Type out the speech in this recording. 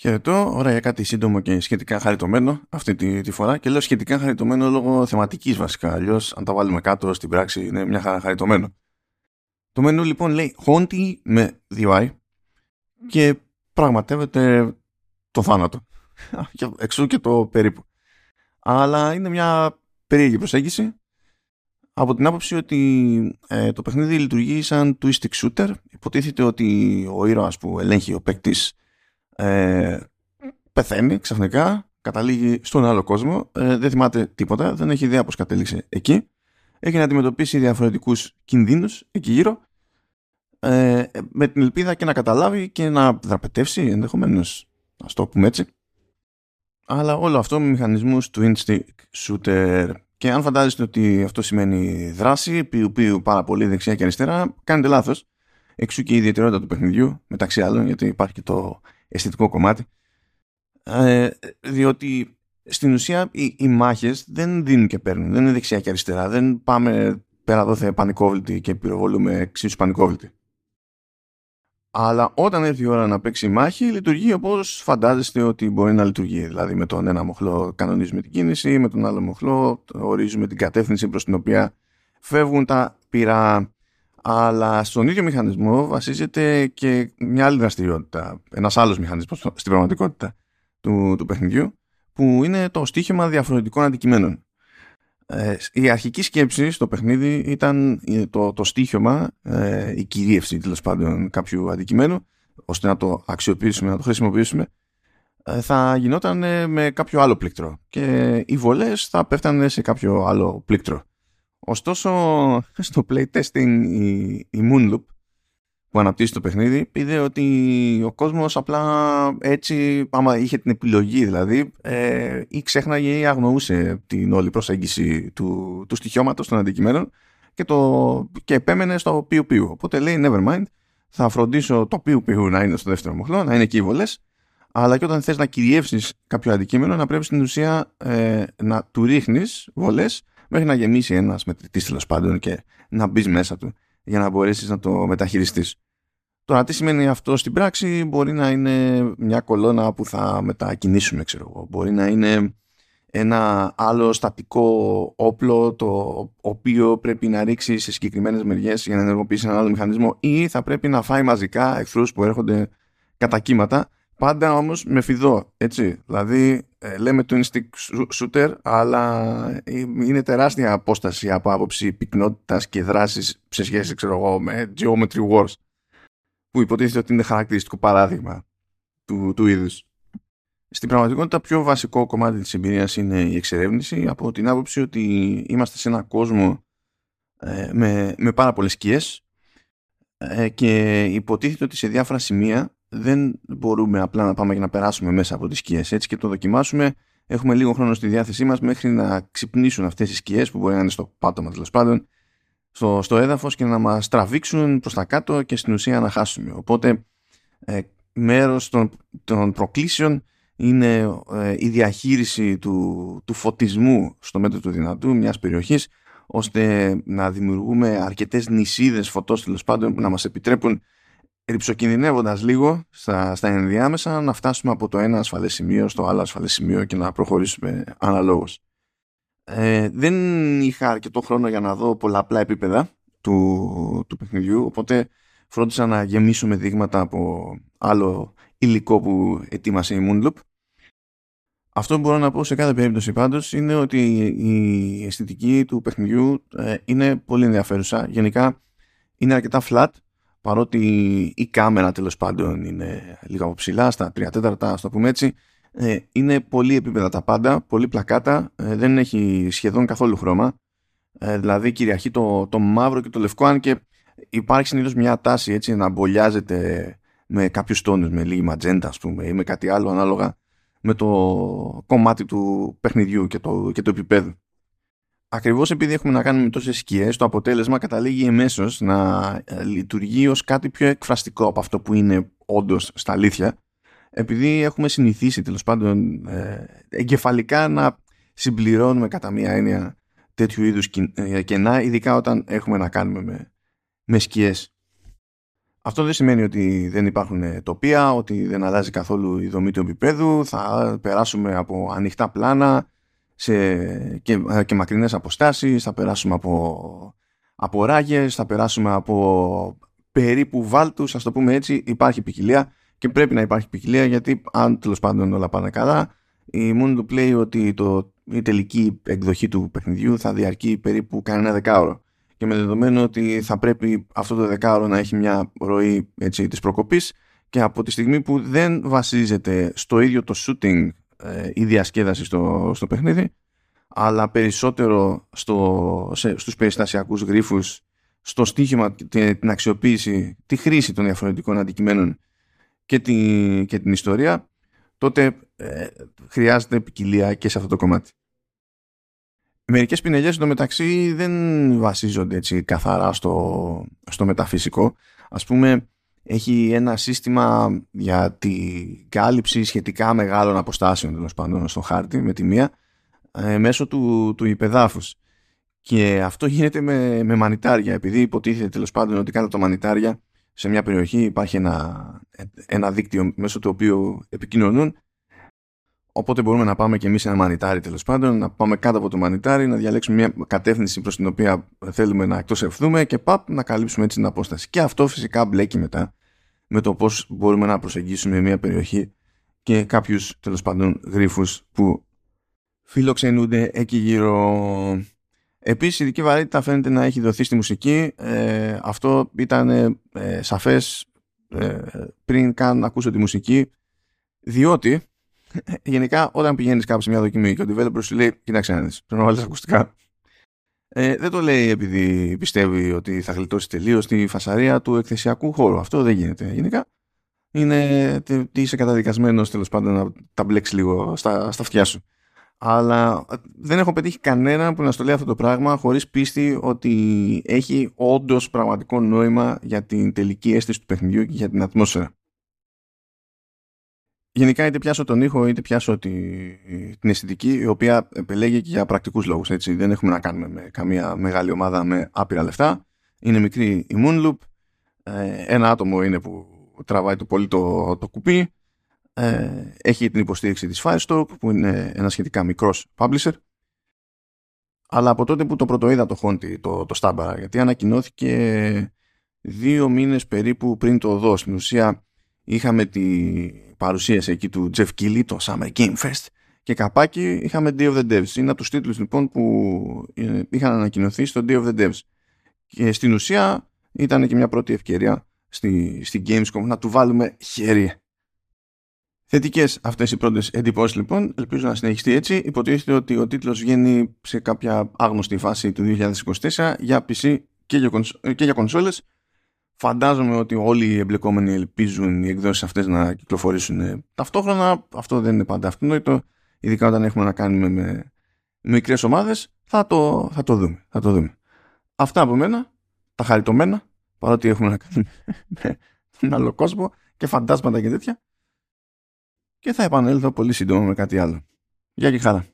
Χαιρετώ, ωραία για κάτι σύντομο και σχετικά χαριτωμένο αυτή τη, τη φορά και λέω σχετικά χαριτωμένο λόγω θεματικής βασικά, αλλιώς αν τα βάλουμε κάτω στην πράξη είναι μια χαρά χαριτωμένο. Το μενού λοιπόν λέει Honti με DUI και πραγματεύεται το θάνατο. Εξού και το περίπου. Αλλά είναι μια περίεργη προσέγγιση από την άποψη ότι ε, το παιχνίδι λειτουργεί σαν twisted shooter. Υποτίθεται ότι ο ήρωας που ελέγχει ο παίκτης ε, πεθαίνει ξαφνικά, καταλήγει στον άλλο κόσμο, ε, δεν θυμάται τίποτα, δεν έχει ιδέα πώς κατέληξε εκεί. Έχει να αντιμετωπίσει διαφορετικούς κινδύνους εκεί γύρω ε, με την ελπίδα και να καταλάβει και να δραπετεύσει ενδεχομένως, να το πούμε έτσι. Αλλά όλο αυτό με μηχανισμούς του stick shooter και αν φαντάζεστε ότι αυτό σημαίνει δράση, ποιου ποιου πάρα πολύ δεξιά και αριστερά, κάνετε λάθος. Εξού και η ιδιαιτερότητα του παιχνιδιού, μεταξύ άλλων, γιατί υπάρχει και το αισθητικό κομμάτι. Ε, διότι στην ουσία οι, οι μάχες δεν δίνουν και παίρνουν, δεν είναι δεξιά και αριστερά. Δεν πάμε πέρα δόθε πανικόβλητη και πυροβολούμε εξίσου πανικόβλητη. Αλλά όταν έρθει η ώρα να παίξει η μάχη, λειτουργεί όπως φαντάζεστε ότι μπορεί να λειτουργεί. Δηλαδή, με τον ένα μοχλό κανονίζουμε την κίνηση, με τον άλλο μοχλό ορίζουμε την κατεύθυνση προς την οποία φεύγουν τα πυρά. Αλλά στον ίδιο μηχανισμό βασίζεται και μια άλλη δραστηριότητα, ένας άλλος μηχανισμός στην πραγματικότητα του, του παιχνιδιού, που είναι το στίχημα διαφορετικών αντικειμένων. Ε, η αρχική σκέψη στο παιχνίδι ήταν το, το στίχημα, ε, η κυρίευση τέλος πάντων κάποιου αντικειμένου, ώστε να το αξιοποιήσουμε, να το χρησιμοποιήσουμε, ε, θα γινόταν με κάποιο άλλο πλήκτρο και οι βολές θα πέφτανε σε κάποιο άλλο πλήκτρο. Ωστόσο, στο playtesting η, η Moonloop που αναπτύσσει το παιχνίδι είδε ότι ο κόσμος απλά έτσι άμα είχε την επιλογή δηλαδή ε, ή ξέχναγε ή αγνοούσε την όλη προσέγγιση του, του στοιχειώματος των αντικειμένων και, το, και επέμενε στο πιου πιου οπότε λέει never mind θα φροντίσω το πιου πιου να είναι στο δεύτερο μοχλό να είναι εκεί οι βολές αλλά και όταν θες να κυριεύσεις κάποιο αντικείμενο να πρέπει στην ουσία ε, να του ρίχνεις βολές μέχρι να γεμίσει ένας μετρητής τέλο πάντων και να μπεις μέσα του για να μπορέσεις να το μεταχειριστείς. Τώρα τι σημαίνει αυτό στην πράξη μπορεί να είναι μια κολόνα που θα μετακινήσουμε ξέρω εγώ. Μπορεί να είναι ένα άλλο στατικό όπλο το οποίο πρέπει να ρίξει σε συγκεκριμένες μεριές για να ενεργοποιήσει έναν άλλο μηχανισμό ή θα πρέπει να φάει μαζικά εχθρούς που έρχονται κατά κύματα πάντα όμως με φιδό έτσι δηλαδή ε, λέμε twin stick shooter αλλά είναι τεράστια απόσταση από άποψη πυκνότητας και δράσης σε σχέση ξέρω εγώ με Geometry Wars που υποτίθεται ότι είναι χαρακτηριστικό παράδειγμα του, του είδους. Στην πραγματικότητα πιο βασικό κομμάτι της εμπειρίας είναι η εξερεύνηση από την άποψη ότι είμαστε σε ένα κόσμο ε, με, με πάρα πολλές σκιές ε, και υποτίθεται ότι σε διάφορα σημεία δεν μπορούμε απλά να πάμε και να περάσουμε μέσα από τις σκιές. Έτσι και το δοκιμάσουμε έχουμε λίγο χρόνο στη διάθεσή μας μέχρι να ξυπνήσουν αυτές οι σκιές που μπορεί να είναι στο πάτωμα τέλος πάντων στο, στο έδαφος και να μας τραβήξουν προς τα κάτω και στην ουσία να χάσουμε. Οπότε ε, μέρος των, των προκλήσεων είναι ε, η διαχείριση του, του φωτισμού στο μέτρο του δυνατού μιας περιοχής ώστε να δημιουργούμε αρκετές νησίδες φωτός τέλος πάντων που να μας επιτρέπουν ρηψοκινδυνεύοντας λίγο στα, στα ενδιάμεσα να φτάσουμε από το ένα ασφαλές σημείο στο άλλο ασφαλές σημείο και να προχωρήσουμε αναλόγως. Ε, δεν είχα αρκετό χρόνο για να δω πολλαπλά επίπεδα του, του παιχνιδιού οπότε φρόντισα να γεμίσω με δείγματα από άλλο υλικό που ετοίμασε η Moonloop αυτό που μπορώ να πω σε κάθε περίπτωση πάντως είναι ότι η αισθητική του παιχνιδιού ε, είναι πολύ ενδιαφέρουσα γενικά είναι αρκετά flat παρότι η κάμερα τέλος πάντων είναι λίγο από ψηλά στα 3 τέταρτα, ας το πούμε έτσι ε, είναι πολύ επίπεδα τα πάντα, πολύ πλακάτα, ε, δεν έχει σχεδόν καθόλου χρώμα. Ε, δηλαδή κυριαρχεί το, το μαύρο και το λευκό, αν και υπάρχει συνήθως μια τάση έτσι να μπολιάζεται με κάποιους τόνους, με λίγη ματζέντα ας πούμε ή με κάτι άλλο ανάλογα με το κομμάτι του παιχνιδιού και το, και το επίπεδο. Ακριβώς επειδή έχουμε να κάνουμε τόσες σκιές, το αποτέλεσμα καταλήγει εμέσως να ε, λειτουργεί ως κάτι πιο εκφραστικό από αυτό που είναι όντως στα αλήθεια επειδή έχουμε συνηθίσει τέλος πάντων ε, εγκεφαλικά να συμπληρώνουμε κατά μία έννοια τέτοιου είδους ε, κενά, ειδικά όταν έχουμε να κάνουμε με, με σκιές. Αυτό δεν σημαίνει ότι δεν υπάρχουν τοπία, ότι δεν αλλάζει καθόλου η δομή του επίπεδου, θα περάσουμε από ανοιχτά πλάνα σε, και, και μακρινές αποστάσεις, θα περάσουμε από, από ράγες, θα περάσουμε από περίπου βάλτους, ας το πούμε έτσι, υπάρχει ποικιλία και πρέπει να υπάρχει ποικιλία γιατί αν τέλος πάντων όλα πάνε καλά, η Moon λέει ότι το, η τελική εκδοχή του παιχνιδιού θα διαρκεί περίπου κανένα δεκάωρο. Και με δεδομένο ότι θα πρέπει αυτό το δεκάωρο να έχει μια ροή έτσι, της προκοπής και από τη στιγμή που δεν βασίζεται στο ίδιο το shooting ε, η διασκέδαση στο, στο παιχνίδι αλλά περισσότερο στο, σε, στους περιστασιακούς γρίφους στο στίχημα την αξιοποίηση, τη χρήση των διαφορετικών αντικειμένων και, τη, και την ιστορία τότε ε, χρειάζεται ποικιλία και σε αυτό το κομμάτι. Μερικές πινελιές μεταξύ δεν βασίζονται έτσι καθαρά στο, στο μεταφυσικό. Ας πούμε έχει ένα σύστημα για τη κάλυψη σχετικά μεγάλων αποστάσεων τέλος πάντων στο χάρτη με τη μία ε, μέσω του, του υπεδάφους. Και αυτό γίνεται με, με μανιτάρια επειδή υποτίθεται τέλος πάντων ότι κάτω από τα μανιτάρια σε μια περιοχή υπάρχει ένα, ένα δίκτυο μέσω του οποίου επικοινωνούν Οπότε μπορούμε να πάμε και εμείς ένα μανιτάρι τέλος πάντων, να πάμε κάτω από το μανιτάρι, να διαλέξουμε μια κατεύθυνση προς την οποία θέλουμε να εκτοσευθούμε και παπ να καλύψουμε έτσι την απόσταση. Και αυτό φυσικά μπλέκει μετά με το πώς μπορούμε να προσεγγίσουμε μια περιοχή και κάποιους τέλος πάντων γρήφου που φιλοξενούνται εκεί γύρω. Επίσης, η ειδική βαρύτητα φαίνεται να έχει δοθεί στη μουσική. Ε, αυτό ήταν ε, σαφές ε, πριν καν ακούσω τη μουσική, διότι γενικά όταν πηγαίνεις κάπου σε μια δοκιμή και ο developer σου λέει κοίταξε να δεις, πρέπει να βάλεις ακουστικά ε, δεν το λέει επειδή πιστεύει ότι θα γλιτώσει τελείως τη φασαρία του εκθεσιακού χώρου. Αυτό δεν γίνεται γενικά. Είναι ότι είσαι καταδικασμένος τέλος πάντων να τα μπλέξεις λίγο στα, στα αυτιά σου. Αλλά ε, δεν έχω πετύχει κανένα που να στο λέει αυτό το πράγμα χωρίς πίστη ότι έχει όντως πραγματικό νόημα για την τελική αίσθηση του παιχνιδιού και για την ατμόσφαιρα γενικά είτε πιάσω τον ήχο είτε πιάσω τη, την αισθητική η οποία επιλέγει και για πρακτικούς λόγους έτσι. δεν έχουμε να κάνουμε με καμία μεγάλη ομάδα με άπειρα λεφτά. Είναι μικρή η Moonloop. Ε, ένα άτομο είναι που τραβάει το πολύ το, το κουπί. Ε, έχει την υποστήριξη της Firestorm που είναι ένα σχετικά μικρός publisher. Αλλά από τότε που το πρωτοείδα το Χόντι το, το Στάμπαρα γιατί ανακοινώθηκε δύο μήνες περίπου πριν το δω στην ουσία είχαμε τη παρουσίαση εκεί του Jeff Keighley, το Summer Game Fest και καπάκι είχαμε Day of the Devs. Είναι από τους τίτλους λοιπόν που ε, είχαν ανακοινωθεί στο Day of the Devs. Και στην ουσία ήταν και μια πρώτη ευκαιρία στη, στη Gamescom να του βάλουμε χέρι. Θετικές αυτές οι πρώτες εντυπώσεις λοιπόν, ελπίζω να συνεχιστεί έτσι. Υποτίθεται ότι ο τίτλος βγαίνει σε κάποια άγνωστη φάση του 2024 για PC και για, και για κονσόλες Φαντάζομαι ότι όλοι οι εμπλεκόμενοι ελπίζουν οι εκδόσεις αυτές να κυκλοφορήσουν ταυτόχρονα. Αυτό δεν είναι πάντα αυτονόητο. Ειδικά όταν έχουμε να κάνουμε με μικρές ομάδες. Θα το, θα το δούμε. Θα το δούμε. Αυτά από μένα. Τα χαριτωμένα. Παρότι έχουμε να κάνουμε με τον άλλο κόσμο και φαντάσματα και τέτοια. Και θα επανέλθω πολύ σύντομα με κάτι άλλο. Γεια και χαρά.